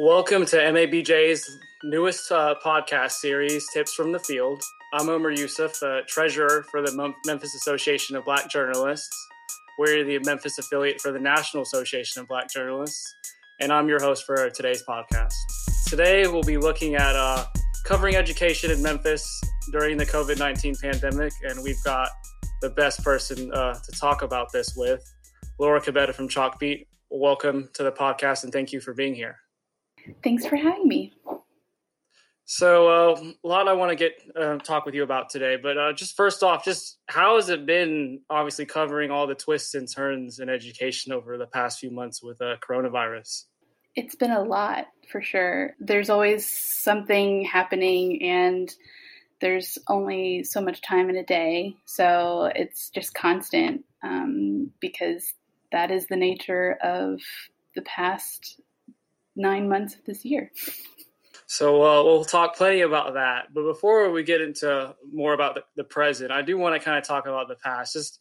Welcome to MABJ's newest uh, podcast series, Tips from the Field. I'm Omer Yusuf, the treasurer for the Memphis Association of Black Journalists. We're the Memphis affiliate for the National Association of Black Journalists, and I'm your host for today's podcast. Today, we'll be looking at uh, covering education in Memphis during the COVID 19 pandemic, and we've got the best person uh, to talk about this with, Laura Kebede from Chalkbeat. Welcome to the podcast, and thank you for being here. Thanks for having me. So, uh, a lot I want to get uh, talk with you about today, but uh, just first off, just how has it been? Obviously, covering all the twists and turns in education over the past few months with uh, coronavirus. It's been a lot for sure. There's always something happening, and there's only so much time in a day, so it's just constant um, because that is the nature of the past nine months of this year. So uh, we'll talk plenty about that. But before we get into more about the, the present, I do want to kind of talk about the past. Just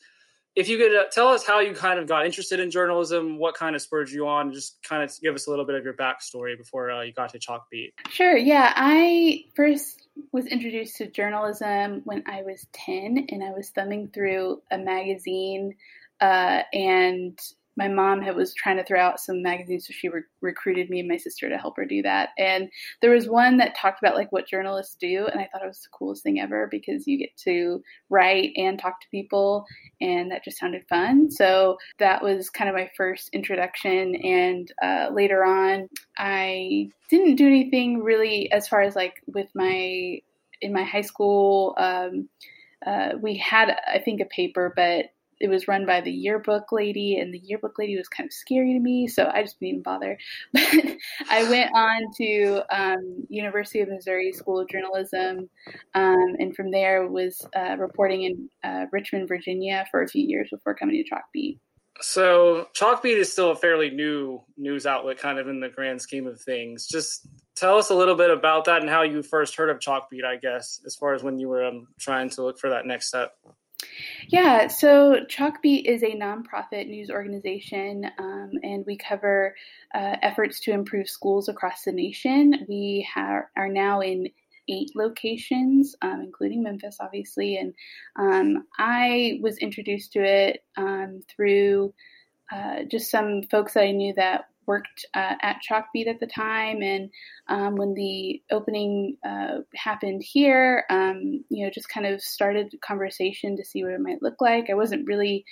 if you could uh, tell us how you kind of got interested in journalism, what kind of spurred you on, just kind of give us a little bit of your backstory before uh, you got to Chalkbeat. Sure. Yeah, I first was introduced to journalism when I was ten, and I was thumbing through a magazine, uh, and my mom had, was trying to throw out some magazines, so she re- recruited me and my sister to help her do that. And there was one that talked about like what journalists do, and I thought it was the coolest thing ever because you get to write and talk to people, and that just sounded fun. So that was kind of my first introduction. And uh, later on, I didn't do anything really as far as like with my in my high school. Um, uh, we had, I think, a paper, but it was run by the yearbook lady, and the yearbook lady was kind of scary to me, so I just didn't even bother. But I went on to um, University of Missouri School of Journalism, um, and from there was uh, reporting in uh, Richmond, Virginia, for a few years before coming to Chalkbeat. So Chalkbeat is still a fairly new news outlet, kind of in the grand scheme of things. Just tell us a little bit about that and how you first heard of Chalkbeat, I guess, as far as when you were um, trying to look for that next step. Yeah, so Chalkbeat is a nonprofit news organization, um, and we cover uh, efforts to improve schools across the nation. We ha- are now in eight locations, um, including Memphis, obviously. And um, I was introduced to it um, through uh, just some folks that I knew that worked uh, at Chalkbeat at the time, and um, when the opening uh, happened here, um, you know, just kind of started conversation to see what it might look like. I wasn't really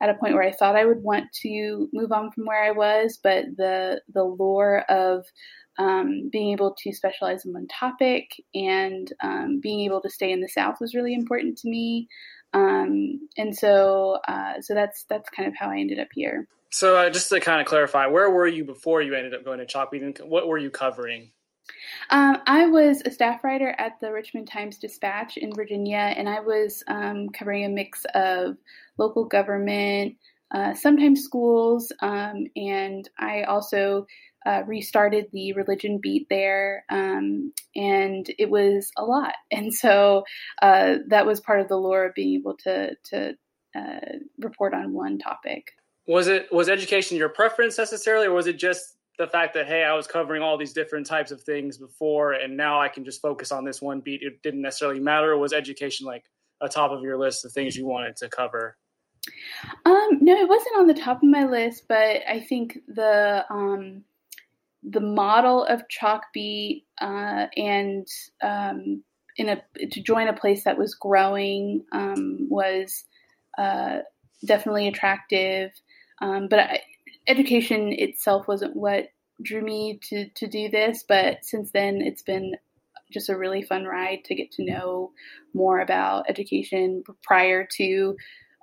at a point where I thought I would want to move on from where I was, but the the lore of um, being able to specialize in one topic and um, being able to stay in the South was really important to me. Um, and so, uh, so that's that's kind of how I ended up here. So, uh, just to kind of clarify, where were you before you ended up going to Chalkbeat, and what were you covering? Um, I was a staff writer at the Richmond Times Dispatch in Virginia, and I was um, covering a mix of local government, uh, sometimes schools, um, and I also uh, restarted the religion beat there, um, and it was a lot. And so uh, that was part of the lore of being able to to uh, report on one topic. Was it was education your preference necessarily, or was it just the fact that hey, I was covering all these different types of things before, and now I can just focus on this one beat? It didn't necessarily matter. Was education like a top of your list of things you wanted to cover? Um, no, it wasn't on the top of my list, but I think the um, the model of Chalkbeat uh, and um, in a to join a place that was growing um, was uh, definitely attractive. Um, but I, education itself wasn't what drew me to to do this. But since then, it's been just a really fun ride to get to know more about education prior to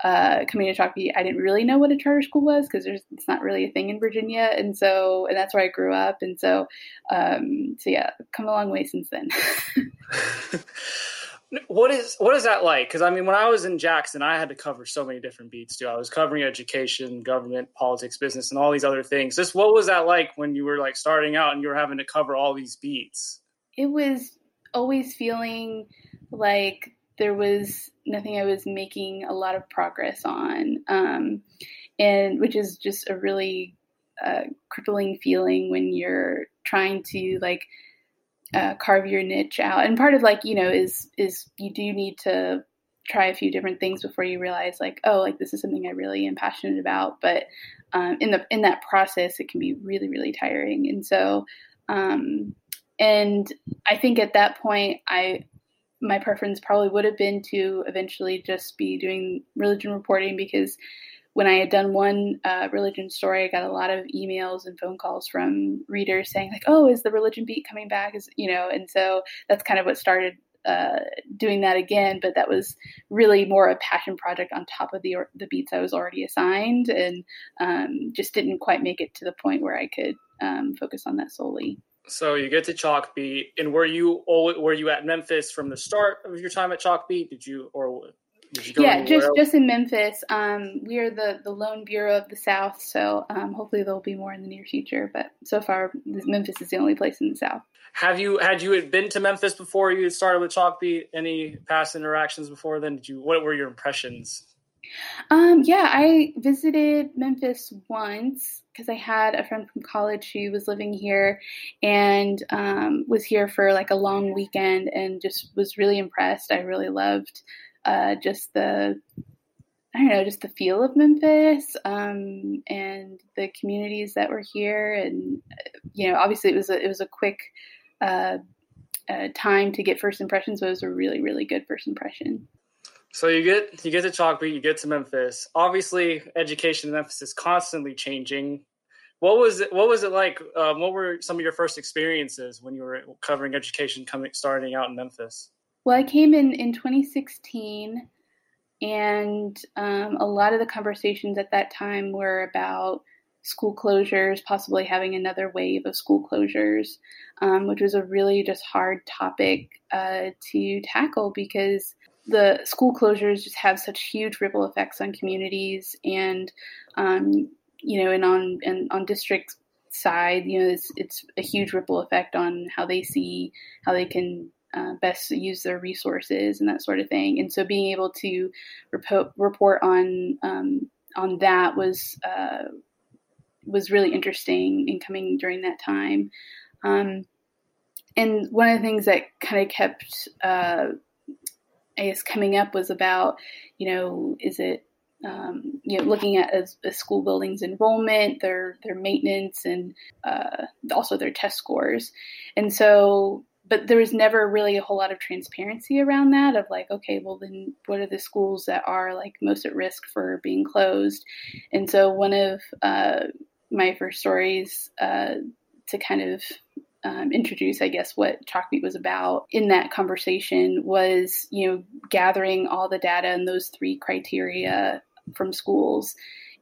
uh, coming to Chalkbeat, I didn't really know what a charter school was because it's not really a thing in Virginia, and so and that's where I grew up, and so um, so yeah, come a long way since then. what is what is that like? Because I mean, when I was in Jackson, I had to cover so many different beats too. I was covering education, government, politics, business, and all these other things. Just what was that like when you were like starting out and you were having to cover all these beats? It was always feeling like there was nothing I was making a lot of progress on, um, and which is just a really uh, crippling feeling when you're trying to like uh, carve your niche out. And part of like you know is is you do need to try a few different things before you realize like oh like this is something I really am passionate about. But um, in the in that process, it can be really really tiring. And so um, and I think at that point I my preference probably would have been to eventually just be doing religion reporting because when I had done one uh, religion story, I got a lot of emails and phone calls from readers saying like, "Oh, is the religion beat coming back?" Is you know, and so that's kind of what started uh, doing that again. But that was really more a passion project on top of the the beats I was already assigned, and um, just didn't quite make it to the point where I could um, focus on that solely. So you get to Chalkbeat, and were you were you at Memphis from the start of your time at Chalkbeat? Did you or yeah, just else? just in Memphis. Um, we are the the lone bureau of the South, so um, hopefully there'll be more in the near future. But so far, Memphis is the only place in the South. Have you had you been to Memphis before you started with Chalkbeat? Any past interactions before then? Did you? What were your impressions? Um, yeah, I visited Memphis once because I had a friend from college who was living here and um, was here for like a long weekend and just was really impressed. I really loved uh, just the I don't know, just the feel of Memphis um, and the communities that were here, and you know, obviously it was a, it was a quick uh, uh, time to get first impressions, but it was a really really good first impression. So you get you get to Chalkbeat, you get to Memphis. Obviously, education in Memphis is constantly changing. What was it? What was it like? Um, what were some of your first experiences when you were covering education, coming starting out in Memphis? Well, I came in in 2016, and um, a lot of the conversations at that time were about school closures, possibly having another wave of school closures, um, which was a really just hard topic uh, to tackle because the school closures just have such huge ripple effects on communities and um, you know and on and on district side you know it's, it's a huge ripple effect on how they see how they can uh, best use their resources and that sort of thing and so being able to report report on um, on that was uh, was really interesting in coming during that time um, and one of the things that kind of kept uh, I guess coming up was about, you know, is it um, you know, looking at a, a, school building's enrollment, their their maintenance, and uh, also their test scores. And so, but there was never really a whole lot of transparency around that. Of like, okay, well then, what are the schools that are like most at risk for being closed? And so, one of uh, my first stories uh, to kind of um, introduce, I guess, what Chalkbeat was about in that conversation was, you know, gathering all the data and those three criteria from schools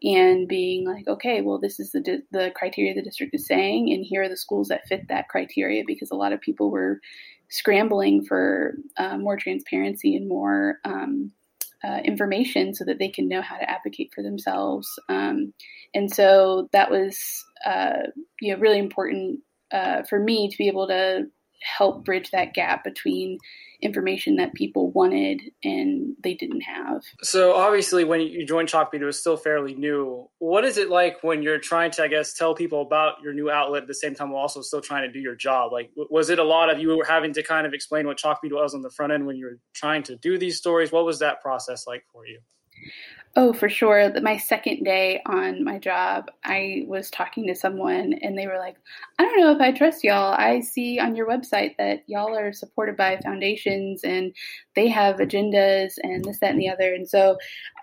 and being like, okay, well, this is the di- the criteria the district is saying, and here are the schools that fit that criteria because a lot of people were scrambling for uh, more transparency and more um, uh, information so that they can know how to advocate for themselves. Um, and so that was, uh, you know, really important uh, for me to be able to help bridge that gap between information that people wanted and they didn't have. So obviously when you joined Chalkbeat, it was still fairly new. What is it like when you're trying to, I guess, tell people about your new outlet at the same time while also still trying to do your job? Like, was it a lot of you were having to kind of explain what Chalkbeat was on the front end when you were trying to do these stories? What was that process like for you? Oh, for sure. My second day on my job, I was talking to someone and they were like, I don't know if I trust y'all. I see on your website that y'all are supported by foundations and they have agendas and this, that, and the other. And so,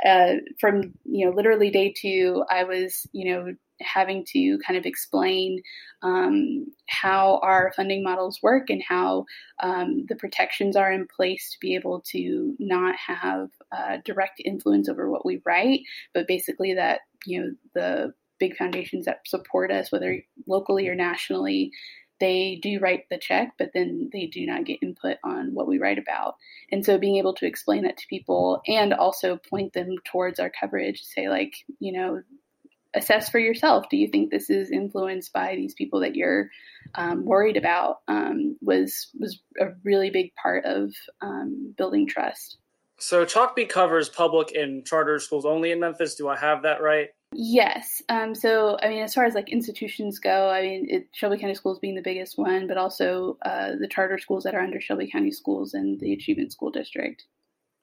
uh, from, you know, literally day two, I was, you know, having to kind of explain um, how our funding models work and how um, the protections are in place to be able to not have uh, direct influence over what we write, but basically that you know the big foundations that support us, whether locally or nationally, they do write the check, but then they do not get input on what we write about. And so being able to explain that to people and also point them towards our coverage, say, like, you know, assess for yourself. Do you think this is influenced by these people that you're um, worried about? Um, was was a really big part of um, building trust. So Chalkbeat covers public and charter schools only in Memphis. Do I have that right? Yes. Um, so, I mean, as far as like institutions go, I mean, it, Shelby County Schools being the biggest one, but also uh, the charter schools that are under Shelby County Schools and the Achievement School District.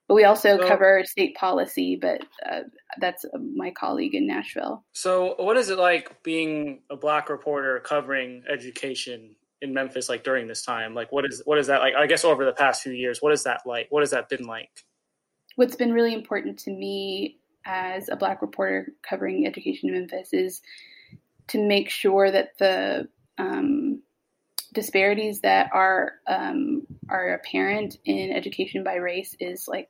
But we also so, cover state policy, but uh, that's my colleague in Nashville. So, what is it like being a black reporter covering education in Memphis, like during this time? Like, what is what is that like? I guess over the past few years, what is that like? What has that been like? What's been really important to me as a black reporter covering education in Memphis is to make sure that the um, disparities that are um, are apparent in education by race is like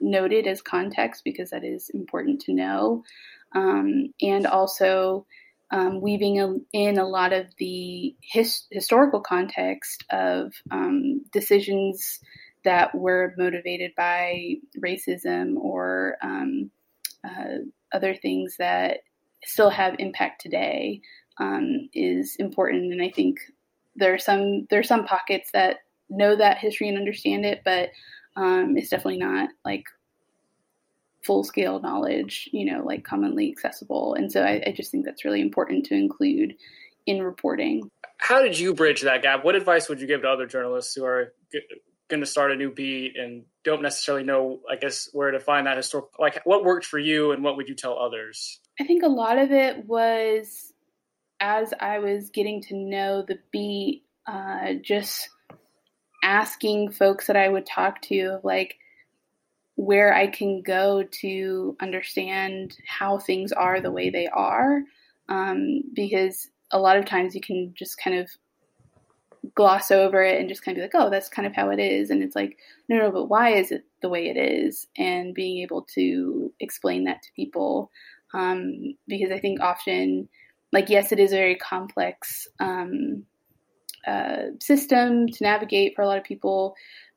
noted as context because that is important to know, um, and also um, weaving in a lot of the his, historical context of um, decisions that were motivated by racism or um, uh, other things that still have impact today um, is important. And I think there are some there are some pockets that know that history and understand it, but um, it's definitely not like full scale knowledge, you know, like commonly accessible. And so I, I just think that's really important to include in reporting. How did you bridge that gap? What advice would you give to other journalists who are going to start a new beat and don't necessarily know, I guess, where to find that historical? Like, what worked for you, and what would you tell others? I think a lot of it was as I was getting to know the beat, uh, just asking folks that I would talk to, like, where I can go to understand how things are the way they are. Um, because a lot of times you can just kind of gloss over it and just kind of be like, oh, that's kind of how it is. And it's like, no, no, but why is it the way it is? And being able to explain that to people. Um, because I think often, like, yes, it is a very complex um, uh, system to navigate for a lot of people,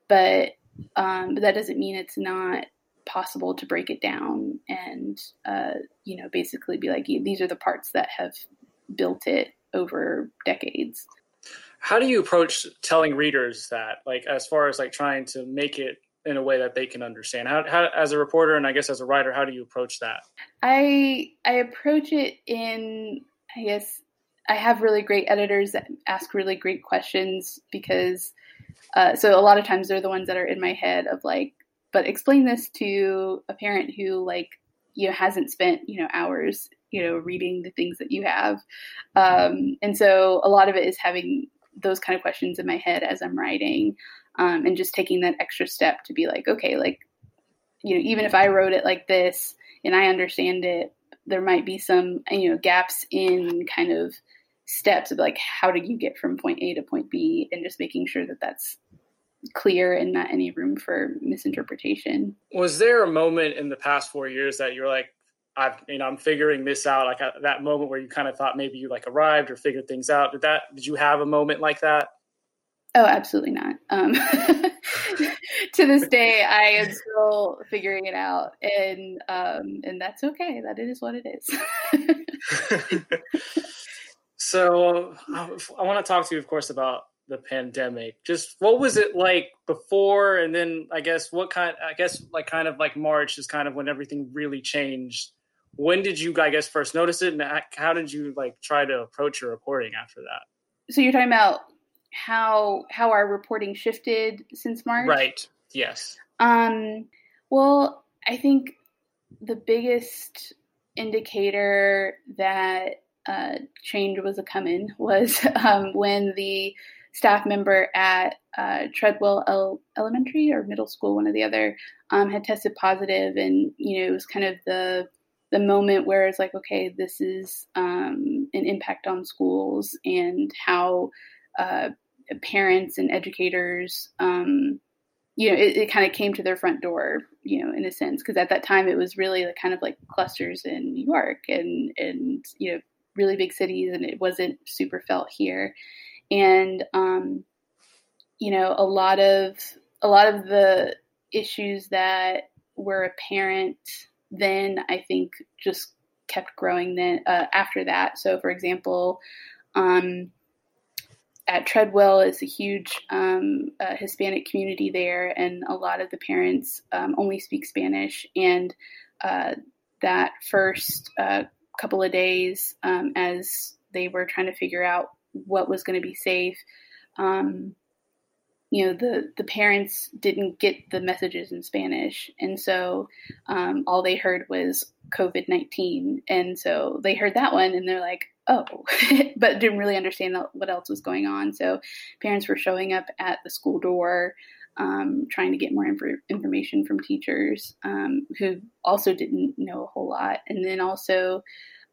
but um, but that doesn't mean it's not possible to break it down and uh, you know basically be like these are the parts that have built it over decades. How do you approach telling readers that like as far as like trying to make it in a way that they can understand? How, how as a reporter and i guess as a writer how do you approach that? I i approach it in i guess i have really great editors that ask really great questions because uh, so a lot of times they're the ones that are in my head of like, but explain this to a parent who like you know hasn't spent you know hours you know reading the things that you have, um, and so a lot of it is having those kind of questions in my head as I'm writing, um, and just taking that extra step to be like, okay, like you know even if I wrote it like this and I understand it, there might be some you know gaps in kind of steps of like how did you get from point A to point B and just making sure that that's clear and not any room for misinterpretation. Was there a moment in the past 4 years that you're like I've you know I'm figuring this out like uh, that moment where you kind of thought maybe you like arrived or figured things out did that did you have a moment like that? Oh, absolutely not. Um, to this day, I am still figuring it out, and um, and that's okay. That it is what it is. So I, I want to talk to you, of course, about the pandemic. Just what was it like before, and then I guess what kind? I guess like kind of like March is kind of when everything really changed. When did you, I guess, first notice it, and how did you like try to approach your reporting after that? So you're talking about how how our reporting shifted since March, right? Yes. Um. Well, I think the biggest indicator that uh, change was a coming was um, when the staff member at uh, Treadwell El- Elementary or middle school, one or the other, um, had tested positive, and you know it was kind of the the moment where it's like, okay, this is um, an impact on schools and how uh, parents and educators, um, you know, it, it kind of came to their front door, you know, in a sense, because at that time it was really the kind of like clusters in New York and and you know really big cities and it wasn't super felt here. And, um, you know, a lot of, a lot of the issues that were apparent then, I think just kept growing then uh, after that. So for example, um, at Treadwell is a huge um, uh, Hispanic community there, and a lot of the parents um, only speak Spanish. And uh, that first uh, couple of days um, as they were trying to figure out what was going to be safe. Um, you know, the the parents didn't get the messages in Spanish, and so um, all they heard was COVID nineteen, and so they heard that one, and they're like, oh, but didn't really understand what else was going on. So parents were showing up at the school door. Um, trying to get more inf- information from teachers um, who also didn't know a whole lot. And then also,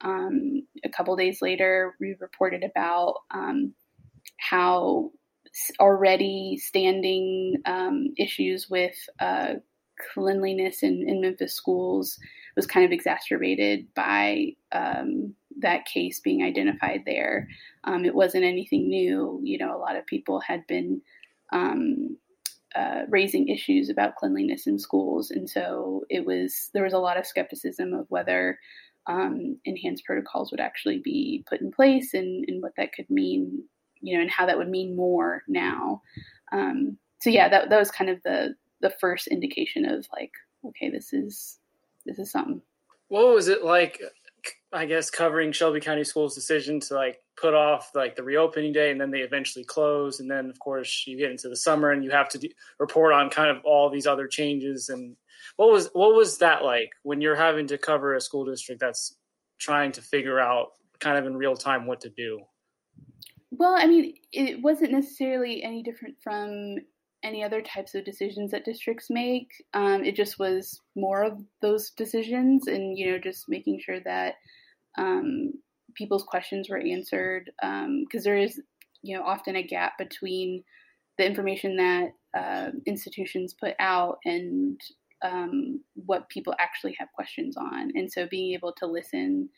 um, a couple days later, we reported about um, how already standing um, issues with uh, cleanliness in, in, Memphis schools was kind of exacerbated by um, that case being identified there. Um, it wasn't anything new. You know, a lot of people had been um, uh, raising issues about cleanliness in schools, and so it was there was a lot of skepticism of whether um, enhanced protocols would actually be put in place and, and what that could mean you know, and how that would mean more now. Um, so yeah, that that was kind of the the first indication of like, okay, this is this is something. What was it like? I guess covering Shelby County Schools' decision to like put off like the reopening day, and then they eventually close, and then of course you get into the summer, and you have to report on kind of all these other changes. And what was what was that like when you're having to cover a school district that's trying to figure out kind of in real time what to do? Well, I mean, it wasn't necessarily any different from any other types of decisions that districts make. Um, it just was more of those decisions, and you know, just making sure that um, people's questions were answered because um, there is, you know, often a gap between the information that uh, institutions put out and um, what people actually have questions on, and so being able to listen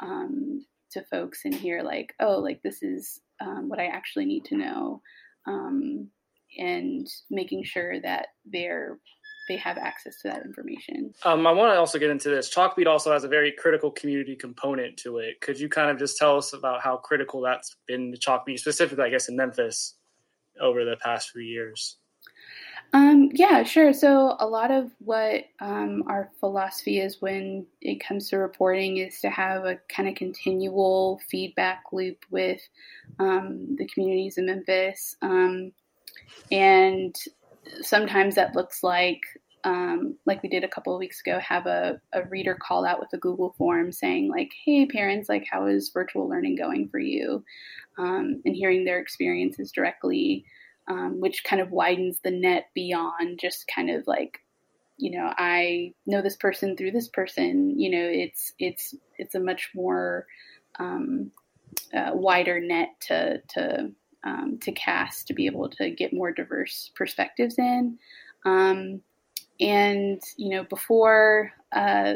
um, to folks and hear like, oh, like this is um, what I actually need to know, um, and making sure that they're they have access to that information. Um, I want to also get into this. Chalkbeat also has a very critical community component to it. Could you kind of just tell us about how critical that's been to Chalkbeat, specifically, I guess, in Memphis over the past few years? Um, yeah, sure. So a lot of what um, our philosophy is when it comes to reporting is to have a kind of continual feedback loop with um, the communities in Memphis, um, and sometimes that looks like. Um, like we did a couple of weeks ago, have a, a reader call out with a Google form saying like, "Hey parents, like how is virtual learning going for you?" Um, and hearing their experiences directly um, which kind of widens the net beyond just kind of like you know i know this person through this person you know it's it's it's a much more um, uh, wider net to to um, to cast to be able to get more diverse perspectives in. Um, and you know before uh,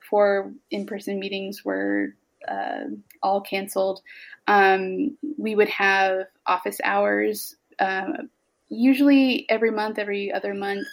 before in-person meetings were uh, all canceled um, we would have office hours um, usually every month, every other month,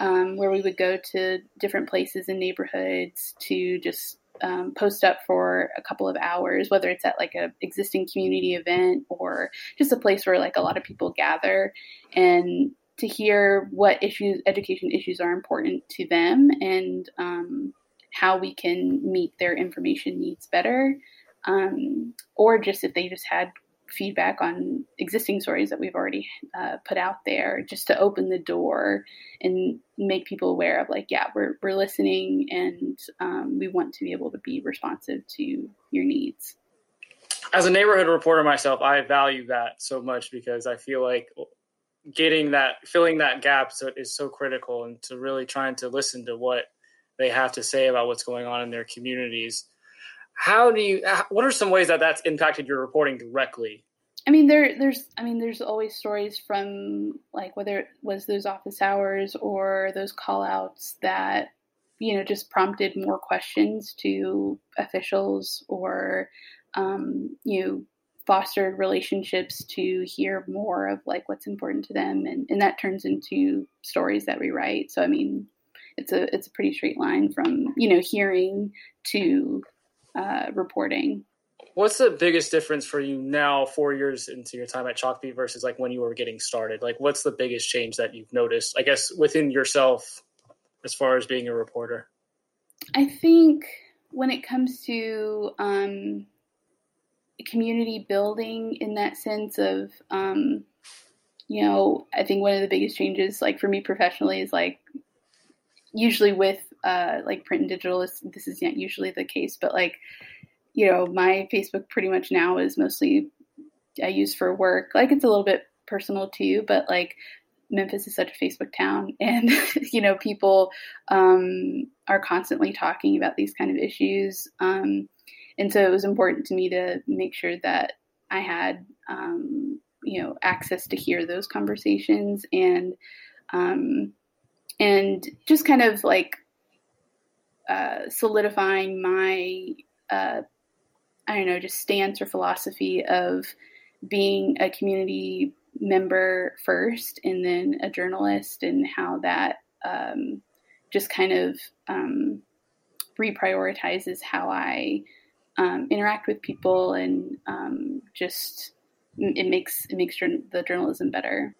um, where we would go to different places and neighborhoods to just um, post up for a couple of hours, whether it's at like a existing community event or just a place where like a lot of people gather and to hear what issues, education issues are important to them and um, how we can meet their information needs better. Um, or just if they just had feedback on existing stories that we've already uh, put out there just to open the door and make people aware of like yeah we're, we're listening and um, we want to be able to be responsive to your needs. As a neighborhood reporter myself i value that so much because i feel like getting that filling that gap so, is so critical and to really trying to listen to what they have to say about what's going on in their communities how do you what are some ways that that's impacted your reporting directly? I mean there there's i mean there's always stories from like whether it was those office hours or those call outs that you know just prompted more questions to officials or um, you know fostered relationships to hear more of like what's important to them. And, and that turns into stories that we write. So i mean it's a it's a pretty straight line from you know hearing to uh, reporting. What's the biggest difference for you now, four years into your time at Chalkbeat versus like when you were getting started? Like, what's the biggest change that you've noticed? I guess within yourself, as far as being a reporter. I think when it comes to um, community building, in that sense of, um, you know, I think one of the biggest changes, like for me professionally, is like usually with uh, like print and digital, is this is not usually the case, but like, you know, my Facebook pretty much now is mostly I use for work. Like it's a little bit personal too, but like Memphis is such a Facebook town, and you know people um, are constantly talking about these kind of issues, um, and so it was important to me to make sure that I had um, you know access to hear those conversations and um, and just kind of like uh, solidifying my uh, I don't know just stance or philosophy of being a community member first and then a journalist and how that um, just kind of um, reprioritizes how I um, interact with people and um, just it makes it makes the journalism better.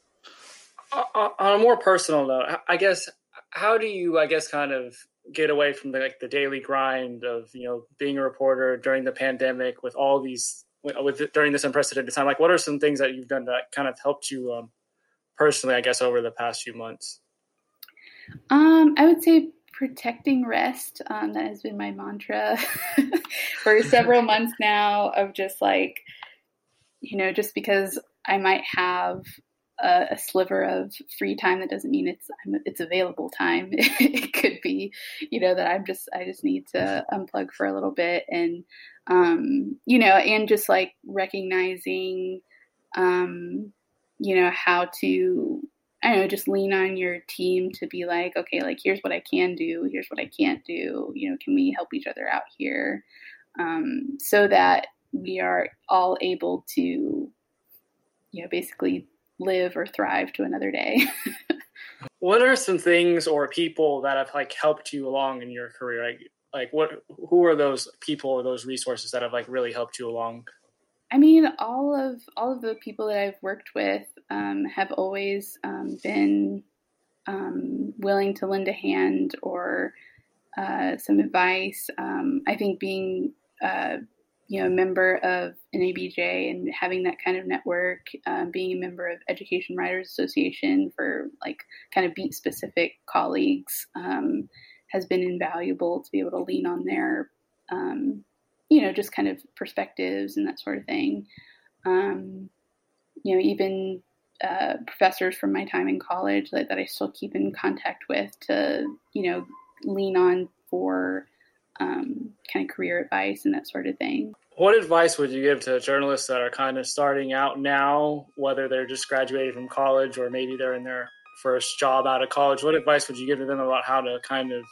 On a more personal note, I guess how do you I guess kind of get away from the, like the daily grind of you know being a reporter during the pandemic with all these with during this unprecedented time? Like, what are some things that you've done that kind of helped you um, personally? I guess over the past few months. Um, I would say protecting rest. Um, that has been my mantra for several months now. Of just like, you know, just because I might have a, a, sliver of free time, that doesn't mean it's it's available time. it could be, you know, that I'm just I just need to unplug for a little bit and um, you know, and just like recognizing, um, you know, how to, I don't know, just lean on your team to be like, okay, like here's what I can do, here's what I can't do. You know, can we help each other out here, um, so that we are all able to, you know, basically live or thrive to another day. what are some things or people that have like helped you along in your career? Like like what who are those people or those resources that have like really helped you along i mean all of all of the people that i've worked with um, have always um, been um, willing to lend a hand or uh, some advice um, i think being uh, you know a member of NABJ and having that kind of network, um, being a member of Education Writers Association for like kind of beat specific colleagues, um, has been invaluable to be able to lean on their, um, you know, just kind of perspectives and that sort of thing. Um, you know, even uh, professors from my time in college that, that I still keep in contact with to, you know, lean on for um, kind of career advice and that sort of thing. What advice would you give to journalists that are kind of starting out now, whether they're just graduated from college or maybe they're in their first job out of college? What advice would you give to them about how to kind of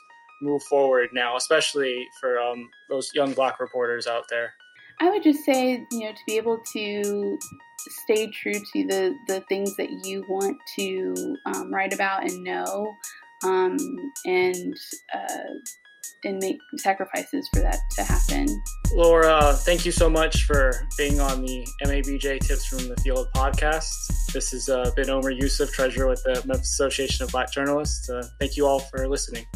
move forward now, especially for um, those young black reporters out there? I would just say, you know, to be able to stay true to the, the things that you want to um, write about and know, um, and uh, and make sacrifices for that to happen. Laura, thank you so much for being on the MABJ Tips from the Field podcast. This has uh, been Omer Yusuf, treasurer with the Memphis Association of Black Journalists. Uh, thank you all for listening.